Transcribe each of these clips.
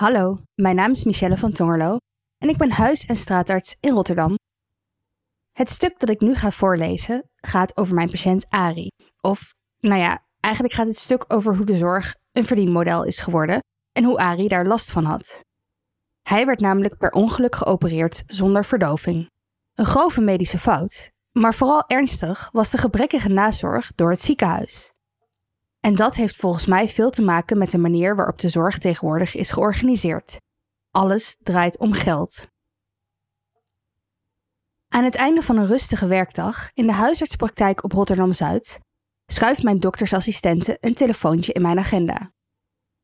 Hallo, mijn naam is Michelle van Tongerlo en ik ben huis- en straatarts in Rotterdam. Het stuk dat ik nu ga voorlezen gaat over mijn patiënt Ari. Of, nou ja, eigenlijk gaat het stuk over hoe de zorg een verdienmodel is geworden en hoe Ari daar last van had. Hij werd namelijk per ongeluk geopereerd zonder verdoving. Een grove medische fout, maar vooral ernstig was de gebrekkige nazorg door het ziekenhuis. En dat heeft volgens mij veel te maken met de manier waarop de zorg tegenwoordig is georganiseerd. Alles draait om geld. Aan het einde van een rustige werkdag in de huisartspraktijk op Rotterdam Zuid schuift mijn doktersassistente een telefoontje in mijn agenda.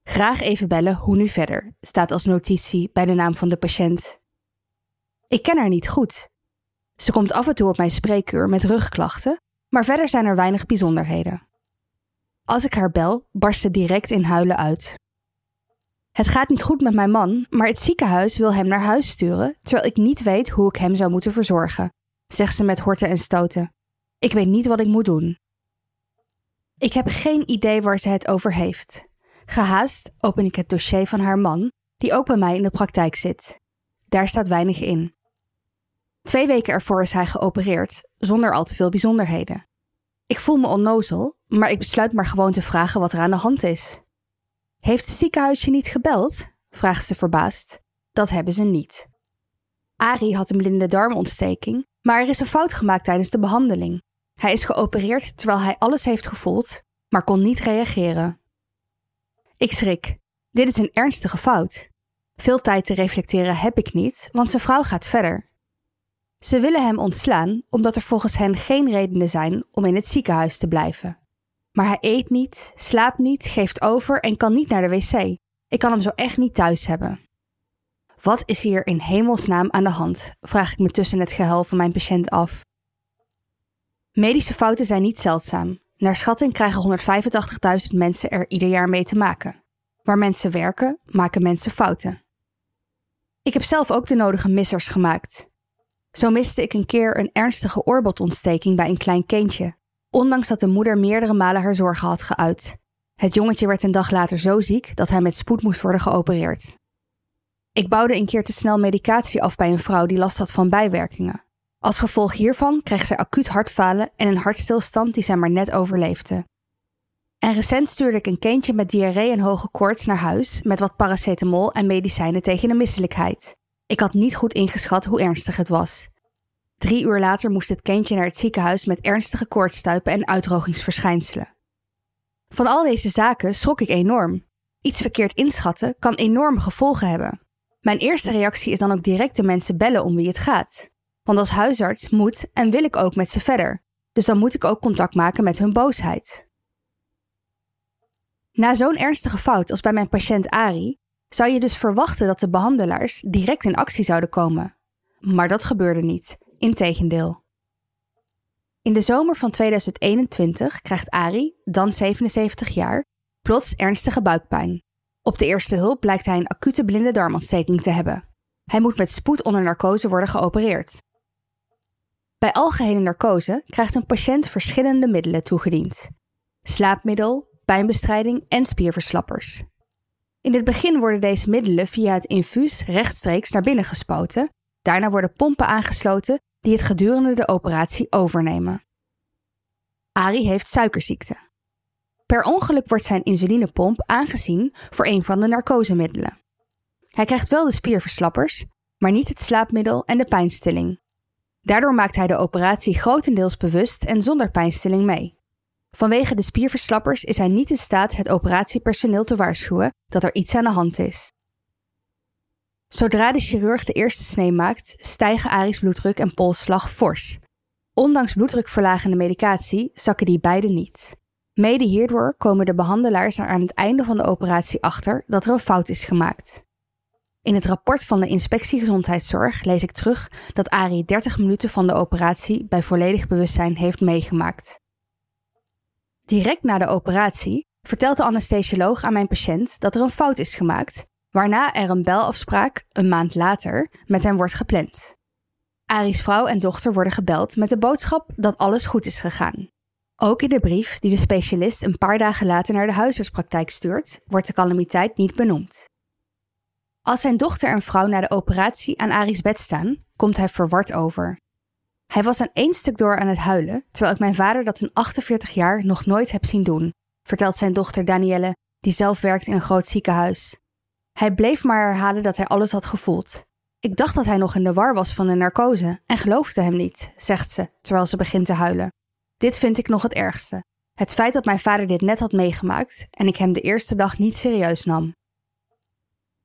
Graag even bellen hoe nu verder, staat als notitie bij de naam van de patiënt. Ik ken haar niet goed. Ze komt af en toe op mijn spreekuur met rugklachten, maar verder zijn er weinig bijzonderheden. Als ik haar bel, barst ze direct in huilen uit. Het gaat niet goed met mijn man, maar het ziekenhuis wil hem naar huis sturen, terwijl ik niet weet hoe ik hem zou moeten verzorgen, zegt ze met horten en stoten. Ik weet niet wat ik moet doen. Ik heb geen idee waar ze het over heeft. Gehaast open ik het dossier van haar man, die ook bij mij in de praktijk zit. Daar staat weinig in. Twee weken ervoor is hij geopereerd, zonder al te veel bijzonderheden. Ik voel me onnozel, maar ik besluit maar gewoon te vragen wat er aan de hand is. Heeft het ziekenhuis je niet gebeld? vraagt ze verbaasd. Dat hebben ze niet. Ari had een blinde darmontsteking, maar er is een fout gemaakt tijdens de behandeling. Hij is geopereerd terwijl hij alles heeft gevoeld, maar kon niet reageren. Ik schrik. Dit is een ernstige fout. Veel tijd te reflecteren heb ik niet, want zijn vrouw gaat verder. Ze willen hem ontslaan omdat er volgens hen geen redenen zijn om in het ziekenhuis te blijven. Maar hij eet niet, slaapt niet, geeft over en kan niet naar de wc. Ik kan hem zo echt niet thuis hebben. Wat is hier in hemelsnaam aan de hand? vraag ik me tussen het gehuil van mijn patiënt af. Medische fouten zijn niet zeldzaam. Naar schatting krijgen 185.000 mensen er ieder jaar mee te maken. Waar mensen werken, maken mensen fouten. Ik heb zelf ook de nodige missers gemaakt. Zo miste ik een keer een ernstige oorbotontsteking bij een klein kindje, ondanks dat de moeder meerdere malen haar zorgen had geuit. Het jongetje werd een dag later zo ziek dat hij met spoed moest worden geopereerd. Ik bouwde een keer te snel medicatie af bij een vrouw die last had van bijwerkingen. Als gevolg hiervan kreeg zij acuut hartfalen en een hartstilstand die zij maar net overleefde. En recent stuurde ik een kindje met diarree en hoge koorts naar huis met wat paracetamol en medicijnen tegen de misselijkheid. Ik had niet goed ingeschat hoe ernstig het was. Drie uur later moest het kindje naar het ziekenhuis met ernstige koortstuipen en uitdrogingsverschijnselen. Van al deze zaken schrok ik enorm. Iets verkeerd inschatten kan enorme gevolgen hebben. Mijn eerste reactie is dan ook direct de mensen bellen om wie het gaat. Want als huisarts moet en wil ik ook met ze verder. Dus dan moet ik ook contact maken met hun boosheid. Na zo'n ernstige fout als bij mijn patiënt Ari, zou je dus verwachten dat de behandelaars direct in actie zouden komen. Maar dat gebeurde niet, integendeel. In de zomer van 2021 krijgt Ari, dan 77 jaar, plots ernstige buikpijn. Op de eerste hulp blijkt hij een acute blinde darmontsteking te hebben. Hij moet met spoed onder narcose worden geopereerd. Bij algehele narcose krijgt een patiënt verschillende middelen toegediend: slaapmiddel, pijnbestrijding en spierverslappers. In het begin worden deze middelen via het infuus rechtstreeks naar binnen gespoten. Daarna worden pompen aangesloten die het gedurende de operatie overnemen. Ari heeft suikerziekte. Per ongeluk wordt zijn insulinepomp aangezien voor een van de narcosemiddelen. Hij krijgt wel de spierverslappers, maar niet het slaapmiddel en de pijnstilling. Daardoor maakt hij de operatie grotendeels bewust en zonder pijnstilling mee. Vanwege de spierverslappers is hij niet in staat het operatiepersoneel te waarschuwen dat er iets aan de hand is. Zodra de chirurg de eerste snee maakt, stijgen Ari's bloeddruk en polsslag fors. Ondanks bloeddrukverlagende medicatie zakken die beide niet. Mede hierdoor komen de behandelaars er aan het einde van de operatie achter dat er een fout is gemaakt. In het rapport van de inspectie gezondheidszorg lees ik terug dat Ari 30 minuten van de operatie bij volledig bewustzijn heeft meegemaakt. Direct na de operatie vertelt de anesthesioloog aan mijn patiënt dat er een fout is gemaakt, waarna er een belafspraak een maand later met hem wordt gepland. Ari's vrouw en dochter worden gebeld met de boodschap dat alles goed is gegaan. Ook in de brief die de specialist een paar dagen later naar de huisartspraktijk stuurt, wordt de calamiteit niet benoemd. Als zijn dochter en vrouw na de operatie aan Ari's bed staan, komt hij verward over. Hij was aan één stuk door aan het huilen, terwijl ik mijn vader dat in 48 jaar nog nooit heb zien doen, vertelt zijn dochter Danielle, die zelf werkt in een groot ziekenhuis. Hij bleef maar herhalen dat hij alles had gevoeld. Ik dacht dat hij nog in de war was van de narcose en geloofde hem niet, zegt ze, terwijl ze begint te huilen. Dit vind ik nog het ergste. Het feit dat mijn vader dit net had meegemaakt en ik hem de eerste dag niet serieus nam.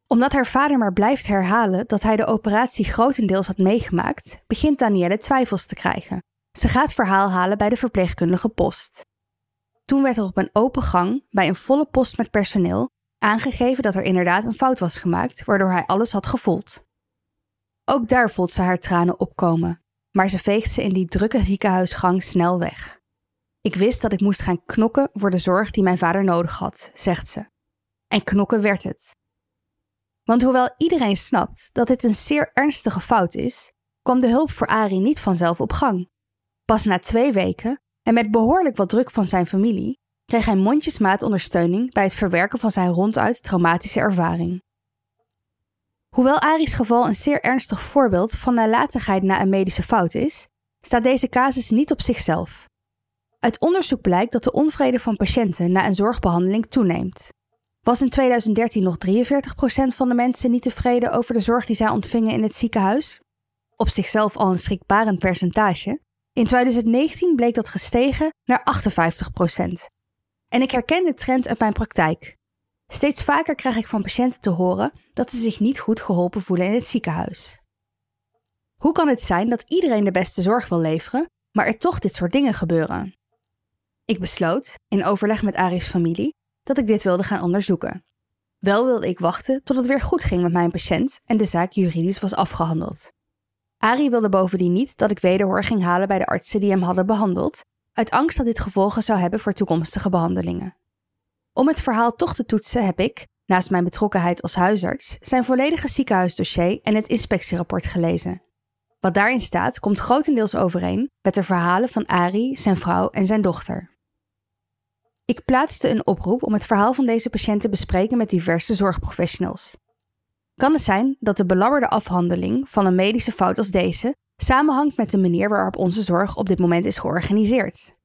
Omdat haar vader maar blijft herhalen dat hij de operatie grotendeels had meegemaakt, begint Danielle twijfels te krijgen. Ze gaat verhaal halen bij de verpleegkundige post. Toen werd er op een open gang, bij een volle post met personeel, aangegeven dat er inderdaad een fout was gemaakt, waardoor hij alles had gevoeld. Ook daar voelt ze haar tranen opkomen, maar ze veegt ze in die drukke ziekenhuisgang snel weg. Ik wist dat ik moest gaan knokken voor de zorg die mijn vader nodig had, zegt ze. En knokken werd het. Want hoewel iedereen snapt dat dit een zeer ernstige fout is, kwam de hulp voor Ari niet vanzelf op gang. Pas na twee weken, en met behoorlijk wat druk van zijn familie, kreeg hij mondjesmaat ondersteuning bij het verwerken van zijn ronduit traumatische ervaring. Hoewel Ari's geval een zeer ernstig voorbeeld van nalatigheid na een medische fout is, staat deze casus niet op zichzelf. Uit onderzoek blijkt dat de onvrede van patiënten na een zorgbehandeling toeneemt. Was in 2013 nog 43% van de mensen niet tevreden over de zorg die zij ontvingen in het ziekenhuis? Op zichzelf al een schrikbarend percentage. In 2019 bleek dat gestegen naar 58%. En ik herken de trend uit mijn praktijk. Steeds vaker krijg ik van patiënten te horen dat ze zich niet goed geholpen voelen in het ziekenhuis. Hoe kan het zijn dat iedereen de beste zorg wil leveren, maar er toch dit soort dingen gebeuren? Ik besloot, in overleg met Ari's familie, dat ik dit wilde gaan onderzoeken. Wel wilde ik wachten tot het weer goed ging met mijn patiënt en de zaak juridisch was afgehandeld. Ari wilde bovendien niet dat ik wederhoor ging halen bij de artsen die hem hadden behandeld, uit angst dat dit gevolgen zou hebben voor toekomstige behandelingen. Om het verhaal toch te toetsen heb ik, naast mijn betrokkenheid als huisarts, zijn volledige ziekenhuisdossier en het inspectierapport gelezen. Wat daarin staat komt grotendeels overeen met de verhalen van Ari, zijn vrouw en zijn dochter. Ik plaatste een oproep om het verhaal van deze patiënt te bespreken met diverse zorgprofessionals. Kan het zijn dat de belabberde afhandeling van een medische fout als deze samenhangt met de manier waarop onze zorg op dit moment is georganiseerd?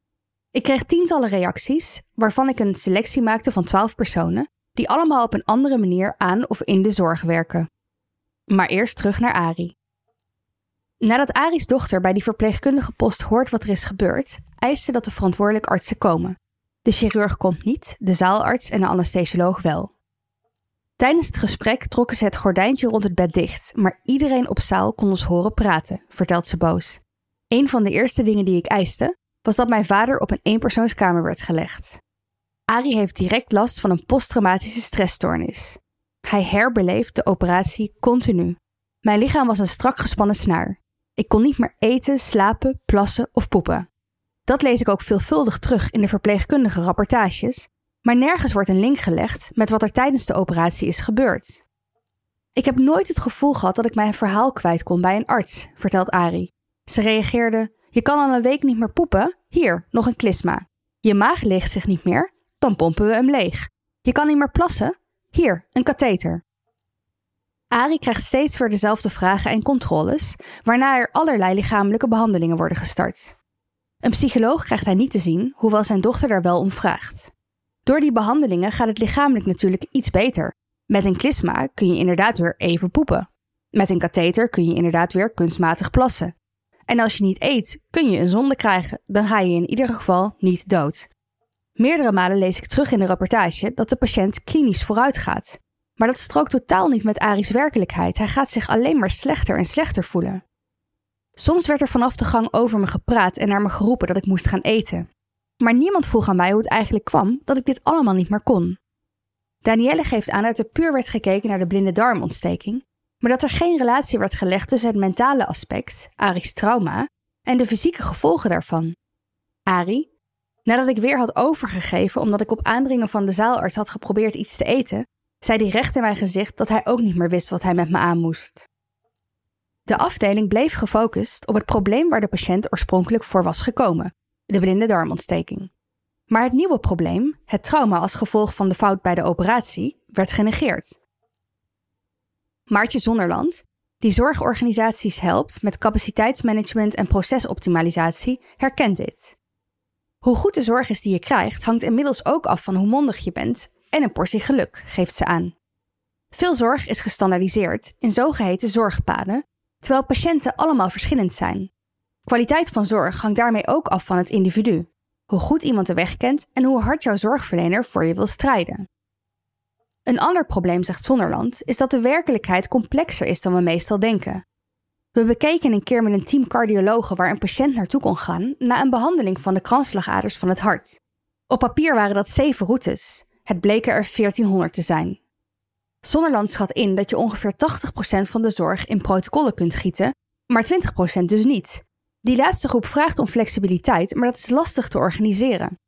Ik kreeg tientallen reacties, waarvan ik een selectie maakte van twaalf personen, die allemaal op een andere manier aan of in de zorg werken. Maar eerst terug naar Ari. Nadat Ari's dochter bij die verpleegkundige post hoort wat er is gebeurd, eist ze dat de verantwoordelijke artsen komen. De chirurg komt niet, de zaalarts en de anesthesioloog wel. Tijdens het gesprek trokken ze het gordijntje rond het bed dicht, maar iedereen op zaal kon ons horen praten, vertelt ze boos. Een van de eerste dingen die ik eiste, was dat mijn vader op een eenpersoonskamer werd gelegd. Ari heeft direct last van een posttraumatische stressstoornis. Hij herbeleeft de operatie continu. Mijn lichaam was een strak gespannen snaar. Ik kon niet meer eten, slapen, plassen of poepen. Dat lees ik ook veelvuldig terug in de verpleegkundige rapportages, maar nergens wordt een link gelegd met wat er tijdens de operatie is gebeurd. Ik heb nooit het gevoel gehad dat ik mijn verhaal kwijt kon bij een arts, vertelt Ari. Ze reageerde: Je kan al een week niet meer poepen? Hier, nog een klisma. Je maag leegt zich niet meer? Dan pompen we hem leeg. Je kan niet meer plassen? Hier, een katheter. Ari krijgt steeds weer dezelfde vragen en controles, waarna er allerlei lichamelijke behandelingen worden gestart. Een psycholoog krijgt hij niet te zien, hoewel zijn dochter daar wel om vraagt. Door die behandelingen gaat het lichamelijk natuurlijk iets beter. Met een klisma kun je inderdaad weer even poepen. Met een katheter kun je inderdaad weer kunstmatig plassen. En als je niet eet, kun je een zonde krijgen, dan ga je in ieder geval niet dood. Meerdere malen lees ik terug in de rapportage dat de patiënt klinisch vooruit gaat. Maar dat strookt totaal niet met Ari's werkelijkheid. Hij gaat zich alleen maar slechter en slechter voelen. Soms werd er vanaf de gang over me gepraat en naar me geroepen dat ik moest gaan eten. Maar niemand vroeg aan mij hoe het eigenlijk kwam dat ik dit allemaal niet meer kon. Danielle geeft aan dat er puur werd gekeken naar de blinde darmontsteking, maar dat er geen relatie werd gelegd tussen het mentale aspect, Ari's trauma, en de fysieke gevolgen daarvan. Ari, nadat ik weer had overgegeven omdat ik op aandringen van de zaalarts had geprobeerd iets te eten, zei hij recht in mijn gezicht dat hij ook niet meer wist wat hij met me aan moest. De afdeling bleef gefocust op het probleem waar de patiënt oorspronkelijk voor was gekomen: de blinde darmontsteking. Maar het nieuwe probleem, het trauma als gevolg van de fout bij de operatie, werd genegeerd. Maartje Zonderland, die zorgorganisaties helpt met capaciteitsmanagement en procesoptimalisatie, herkent dit. Hoe goed de zorg is die je krijgt, hangt inmiddels ook af van hoe mondig je bent en een portie geluk, geeft ze aan. Veel zorg is gestandaardiseerd in zogeheten zorgpaden, terwijl patiënten allemaal verschillend zijn. Kwaliteit van zorg hangt daarmee ook af van het individu, hoe goed iemand de weg kent en hoe hard jouw zorgverlener voor je wil strijden. Een ander probleem, zegt Zonderland, is dat de werkelijkheid complexer is dan we meestal denken. We bekeken een keer met een team cardiologen waar een patiënt naartoe kon gaan na een behandeling van de kransslagaders van het hart. Op papier waren dat zeven routes. Het bleken er 1400 te zijn. Zonderland schat in dat je ongeveer 80% van de zorg in protocollen kunt gieten, maar 20% dus niet. Die laatste groep vraagt om flexibiliteit, maar dat is lastig te organiseren.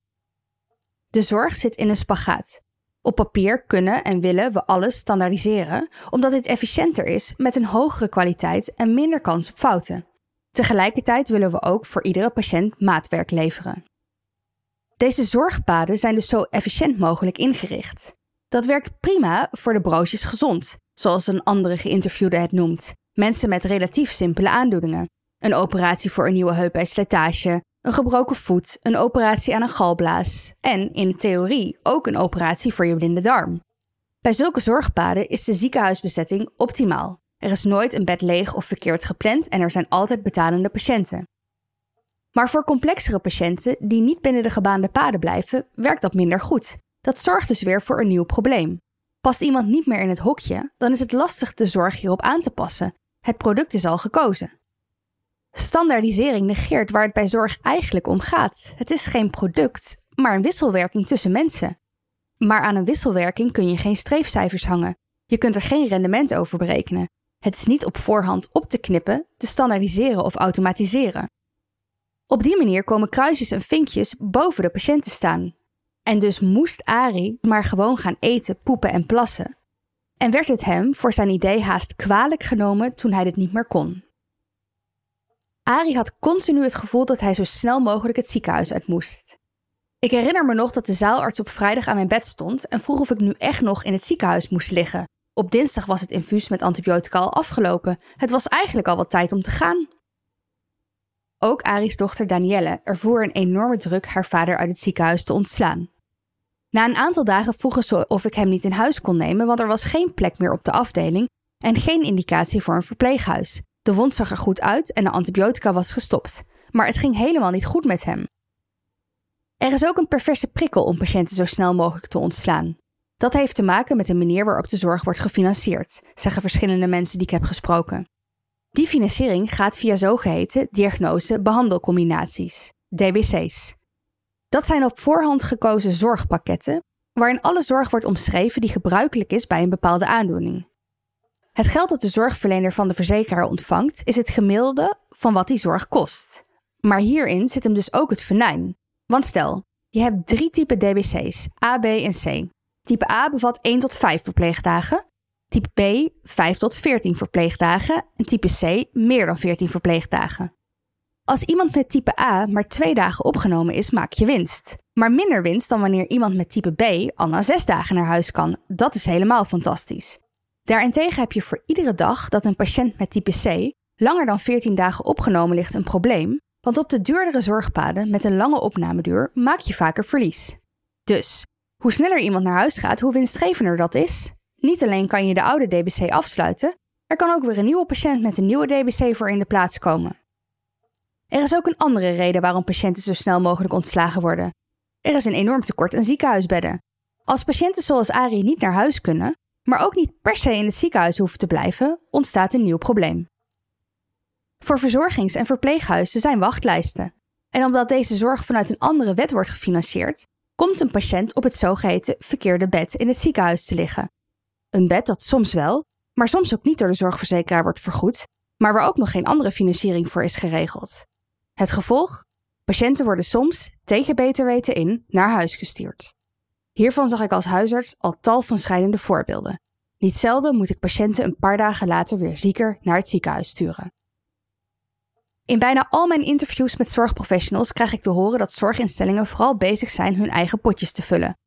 De zorg zit in een spagaat. Op papier kunnen en willen we alles standaardiseren, omdat dit efficiënter is met een hogere kwaliteit en minder kans op fouten. Tegelijkertijd willen we ook voor iedere patiënt maatwerk leveren. Deze zorgpaden zijn dus zo efficiënt mogelijk ingericht. Dat werkt prima voor de broodjes gezond, zoals een andere geïnterviewde het noemt. Mensen met relatief simpele aandoeningen. Een operatie voor een nieuwe heup bij slijtage, een gebroken voet, een operatie aan een galblaas en in theorie ook een operatie voor je blinde darm. Bij zulke zorgpaden is de ziekenhuisbezetting optimaal. Er is nooit een bed leeg of verkeerd gepland en er zijn altijd betalende patiënten. Maar voor complexere patiënten die niet binnen de gebaande paden blijven, werkt dat minder goed. Dat zorgt dus weer voor een nieuw probleem. Past iemand niet meer in het hokje, dan is het lastig de zorg hierop aan te passen. Het product is al gekozen. Standaardisering negeert waar het bij zorg eigenlijk om gaat. Het is geen product, maar een wisselwerking tussen mensen. Maar aan een wisselwerking kun je geen streefcijfers hangen. Je kunt er geen rendement over berekenen. Het is niet op voorhand op te knippen, te standaardiseren of automatiseren. Op die manier komen kruisjes en vinkjes boven de patiënt te staan. En dus moest Ari maar gewoon gaan eten, poepen en plassen. En werd het hem voor zijn idee haast kwalijk genomen toen hij dit niet meer kon. Ari had continu het gevoel dat hij zo snel mogelijk het ziekenhuis uit moest. Ik herinner me nog dat de zaalarts op vrijdag aan mijn bed stond en vroeg of ik nu echt nog in het ziekenhuis moest liggen. Op dinsdag was het infuus met antibiotica al afgelopen. Het was eigenlijk al wat tijd om te gaan. Ook Ari's dochter Danielle ervoer een enorme druk haar vader uit het ziekenhuis te ontslaan. Na een aantal dagen vroegen ze of ik hem niet in huis kon nemen, want er was geen plek meer op de afdeling en geen indicatie voor een verpleeghuis. De wond zag er goed uit en de antibiotica was gestopt, maar het ging helemaal niet goed met hem. Er is ook een perverse prikkel om patiënten zo snel mogelijk te ontslaan. Dat heeft te maken met de manier waarop de zorg wordt gefinancierd, zeggen verschillende mensen die ik heb gesproken. Die financiering gaat via zogeheten diagnose-behandelcombinaties, DBC's. Dat zijn op voorhand gekozen zorgpakketten, waarin alle zorg wordt omschreven die gebruikelijk is bij een bepaalde aandoening. Het geld dat de zorgverlener van de verzekeraar ontvangt, is het gemiddelde van wat die zorg kost. Maar hierin zit hem dus ook het venijn. Want stel, je hebt drie typen DBC's, A, B en C. Type A bevat 1 tot 5 verpleegdagen, type B 5 tot 14 verpleegdagen en type C meer dan 14 verpleegdagen. Als iemand met type A maar twee dagen opgenomen is, maak je winst. Maar minder winst dan wanneer iemand met type B al na zes dagen naar huis kan. Dat is helemaal fantastisch. Daarentegen heb je voor iedere dag dat een patiënt met type C langer dan 14 dagen opgenomen ligt een probleem, want op de duurdere zorgpaden met een lange opnameduur maak je vaker verlies. Dus, hoe sneller iemand naar huis gaat, hoe winstgevender dat is. Niet alleen kan je de oude DBC afsluiten, er kan ook weer een nieuwe patiënt met een nieuwe DBC voor in de plaats komen. Er is ook een andere reden waarom patiënten zo snel mogelijk ontslagen worden. Er is een enorm tekort aan ziekenhuisbedden. Als patiënten zoals Ari niet naar huis kunnen, maar ook niet per se in het ziekenhuis hoeven te blijven, ontstaat een nieuw probleem. Voor verzorgings- en verpleeghuizen zijn wachtlijsten. En omdat deze zorg vanuit een andere wet wordt gefinancierd, komt een patiënt op het zogeheten verkeerde bed in het ziekenhuis te liggen. Een bed dat soms wel, maar soms ook niet door de zorgverzekeraar wordt vergoed, maar waar ook nog geen andere financiering voor is geregeld. Het gevolg? Patiënten worden soms, tegen beter weten in, naar huis gestuurd. Hiervan zag ik als huisarts al tal van schrijnende voorbeelden. Niet zelden moet ik patiënten een paar dagen later weer zieker naar het ziekenhuis sturen. In bijna al mijn interviews met zorgprofessionals krijg ik te horen dat zorginstellingen vooral bezig zijn hun eigen potjes te vullen.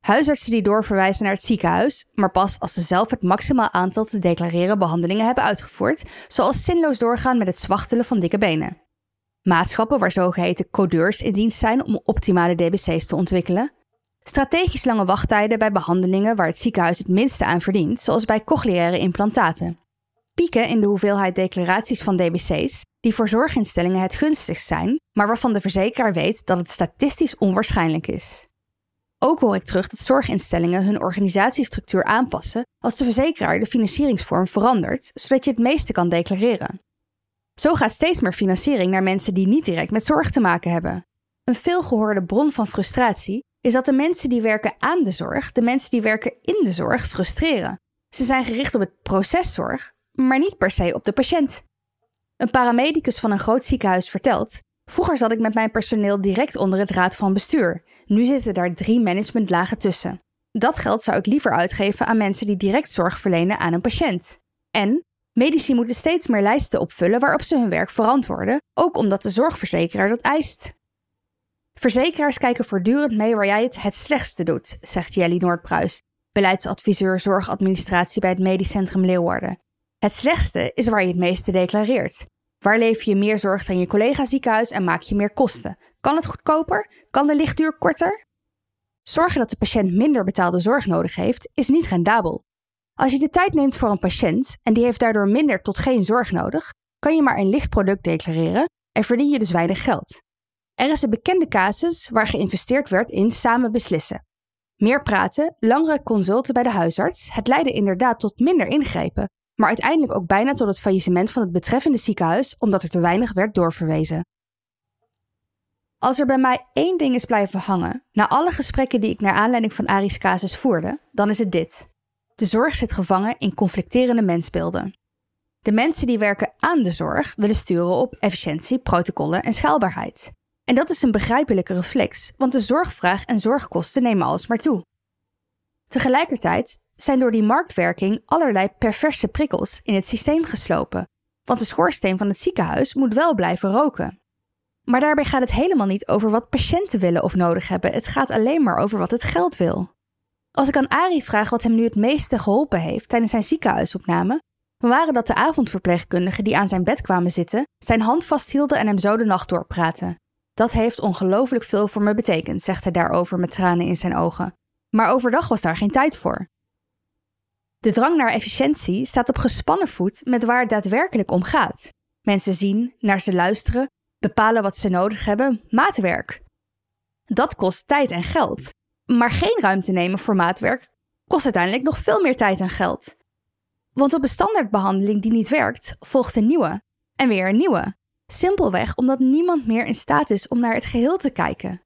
Huisartsen die doorverwijzen naar het ziekenhuis, maar pas als ze zelf het maximaal aantal te declareren behandelingen hebben uitgevoerd, zoals zinloos doorgaan met het zwachtelen van dikke benen. Maatschappen waar zogeheten codeurs in dienst zijn om optimale DBC's te ontwikkelen. Strategisch lange wachttijden bij behandelingen waar het ziekenhuis het minste aan verdient, zoals bij cochleaire implantaten. Pieken in de hoeveelheid declaraties van DBC's, die voor zorginstellingen het gunstigst zijn, maar waarvan de verzekeraar weet dat het statistisch onwaarschijnlijk is. Ook hoor ik terug dat zorginstellingen hun organisatiestructuur aanpassen als de verzekeraar de financieringsvorm verandert, zodat je het meeste kan declareren. Zo gaat steeds meer financiering naar mensen die niet direct met zorg te maken hebben. Een veelgehoorde bron van frustratie is dat de mensen die werken aan de zorg, de mensen die werken in de zorg, frustreren. Ze zijn gericht op het proceszorg, maar niet per se op de patiënt. Een paramedicus van een groot ziekenhuis vertelt Vroeger zat ik met mijn personeel direct onder het raad van bestuur. Nu zitten daar drie managementlagen tussen. Dat geld zou ik liever uitgeven aan mensen die direct zorg verlenen aan een patiënt. En medici moeten steeds meer lijsten opvullen waarop ze hun werk verantwoorden, ook omdat de zorgverzekeraar dat eist. Verzekeraars kijken voortdurend mee waar jij het het slechtste doet, zegt Jelly Noordpruis, beleidsadviseur zorgadministratie bij het Medisch Centrum Leeuwarden. Het slechtste is waar je het meeste declareert. Waar leef je meer zorg dan je collega ziekenhuis en maak je meer kosten? Kan het goedkoper? Kan de lichtduur korter? Zorgen dat de patiënt minder betaalde zorg nodig heeft, is niet rendabel. Als je de tijd neemt voor een patiënt en die heeft daardoor minder tot geen zorg nodig, kan je maar een licht product declareren en verdien je dus weinig geld. Er is een bekende casus waar geïnvesteerd werd in samen beslissen. Meer praten, langere consulten bij de huisarts, het leidde inderdaad tot minder ingrepen, maar uiteindelijk ook bijna tot het faillissement van het betreffende ziekenhuis omdat er te weinig werd doorverwezen. Als er bij mij één ding is blijven hangen, na alle gesprekken die ik naar aanleiding van Ari's casus voerde, dan is het dit. De zorg zit gevangen in conflicterende mensbeelden. De mensen die werken aan de zorg willen sturen op efficiëntie, protocollen en schaalbaarheid. En dat is een begrijpelijke reflex, want de zorgvraag en zorgkosten nemen alsmaar toe. Tegelijkertijd zijn door die marktwerking allerlei perverse prikkels in het systeem geslopen, want de schoorsteen van het ziekenhuis moet wel blijven roken. Maar daarbij gaat het helemaal niet over wat patiënten willen of nodig hebben, het gaat alleen maar over wat het geld wil. Als ik aan Ari vraag wat hem nu het meeste geholpen heeft tijdens zijn ziekenhuisopname, waren dat de avondverpleegkundigen die aan zijn bed kwamen zitten, zijn hand vasthielden en hem zo de nacht doorpraten. Dat heeft ongelooflijk veel voor me betekend, zegt hij daarover met tranen in zijn ogen. Maar overdag was daar geen tijd voor. De drang naar efficiëntie staat op gespannen voet met waar het daadwerkelijk om gaat. Mensen zien, naar ze luisteren, bepalen wat ze nodig hebben, maatwerk. Dat kost tijd en geld. Maar geen ruimte nemen voor maatwerk kost uiteindelijk nog veel meer tijd en geld. Want op een standaardbehandeling die niet werkt, volgt een nieuwe. En weer een nieuwe. Simpelweg omdat niemand meer in staat is om naar het geheel te kijken.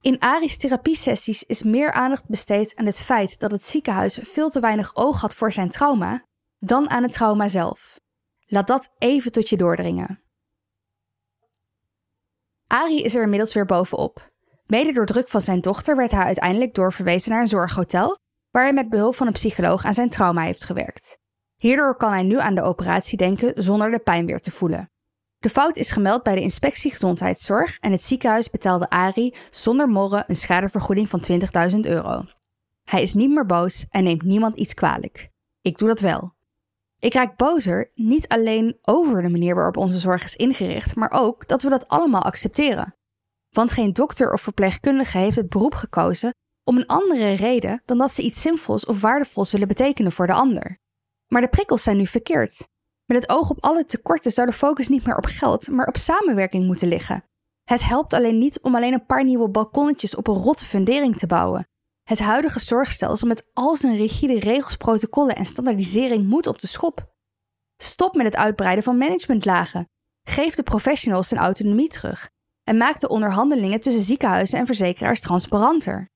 In Ari's therapiesessies is meer aandacht besteed aan het feit dat het ziekenhuis veel te weinig oog had voor zijn trauma dan aan het trauma zelf. Laat dat even tot je doordringen. Ari is er inmiddels weer bovenop. Mede door druk van zijn dochter werd hij uiteindelijk doorverwezen naar een zorghotel, waar hij met behulp van een psycholoog aan zijn trauma heeft gewerkt. Hierdoor kan hij nu aan de operatie denken zonder de pijn weer te voelen. De fout is gemeld bij de inspectie gezondheidszorg en het ziekenhuis betaalde Ari zonder morren een schadevergoeding van 20.000 euro. Hij is niet meer boos en neemt niemand iets kwalijk. Ik doe dat wel. Ik raak bozer niet alleen over de manier waarop onze zorg is ingericht, maar ook dat we dat allemaal accepteren. Want geen dokter of verpleegkundige heeft het beroep gekozen om een andere reden dan dat ze iets zinvols of waardevols willen betekenen voor de ander. Maar de prikkels zijn nu verkeerd. Met het oog op alle tekorten zou de focus niet meer op geld, maar op samenwerking moeten liggen. Het helpt alleen niet om alleen een paar nieuwe balkonnetjes op een rotte fundering te bouwen. Het huidige zorgstelsel met al zijn rigide regels, protocollen en standaardisering moet op de schop. Stop met het uitbreiden van managementlagen. Geef de professionals hun autonomie terug. En maak de onderhandelingen tussen ziekenhuizen en verzekeraars transparanter.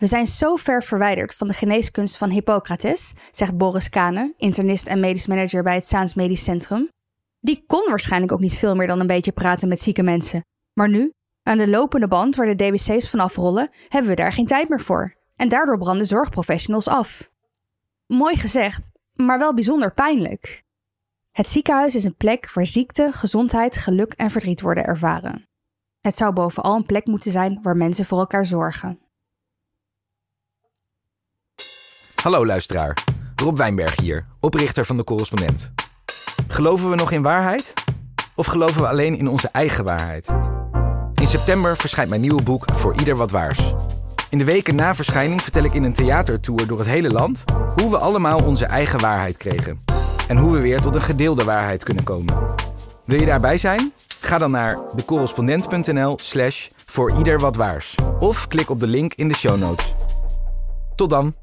We zijn zo ver verwijderd van de geneeskunst van Hippocrates, zegt Boris Kane, internist en medisch manager bij het Saans Medisch Centrum. Die kon waarschijnlijk ook niet veel meer dan een beetje praten met zieke mensen. Maar nu, aan de lopende band waar de DBC's vanaf rollen, hebben we daar geen tijd meer voor. En daardoor branden zorgprofessionals af. Mooi gezegd, maar wel bijzonder pijnlijk. Het ziekenhuis is een plek waar ziekte, gezondheid, geluk en verdriet worden ervaren. Het zou bovenal een plek moeten zijn waar mensen voor elkaar zorgen. Hallo luisteraar, Rob Wijnberg hier, oprichter van de Correspondent. Geloven we nog in waarheid? Of geloven we alleen in onze eigen waarheid? In september verschijnt mijn nieuwe boek Voor Ieder Wat Waars. In de weken na verschijning vertel ik in een theatertour door het hele land hoe we allemaal onze eigen waarheid kregen. En hoe we weer tot een gedeelde waarheid kunnen komen. Wil je daarbij zijn? Ga dan naar decorrespondent.nl slash voor ieder wat waars. Of klik op de link in de show notes. Tot dan!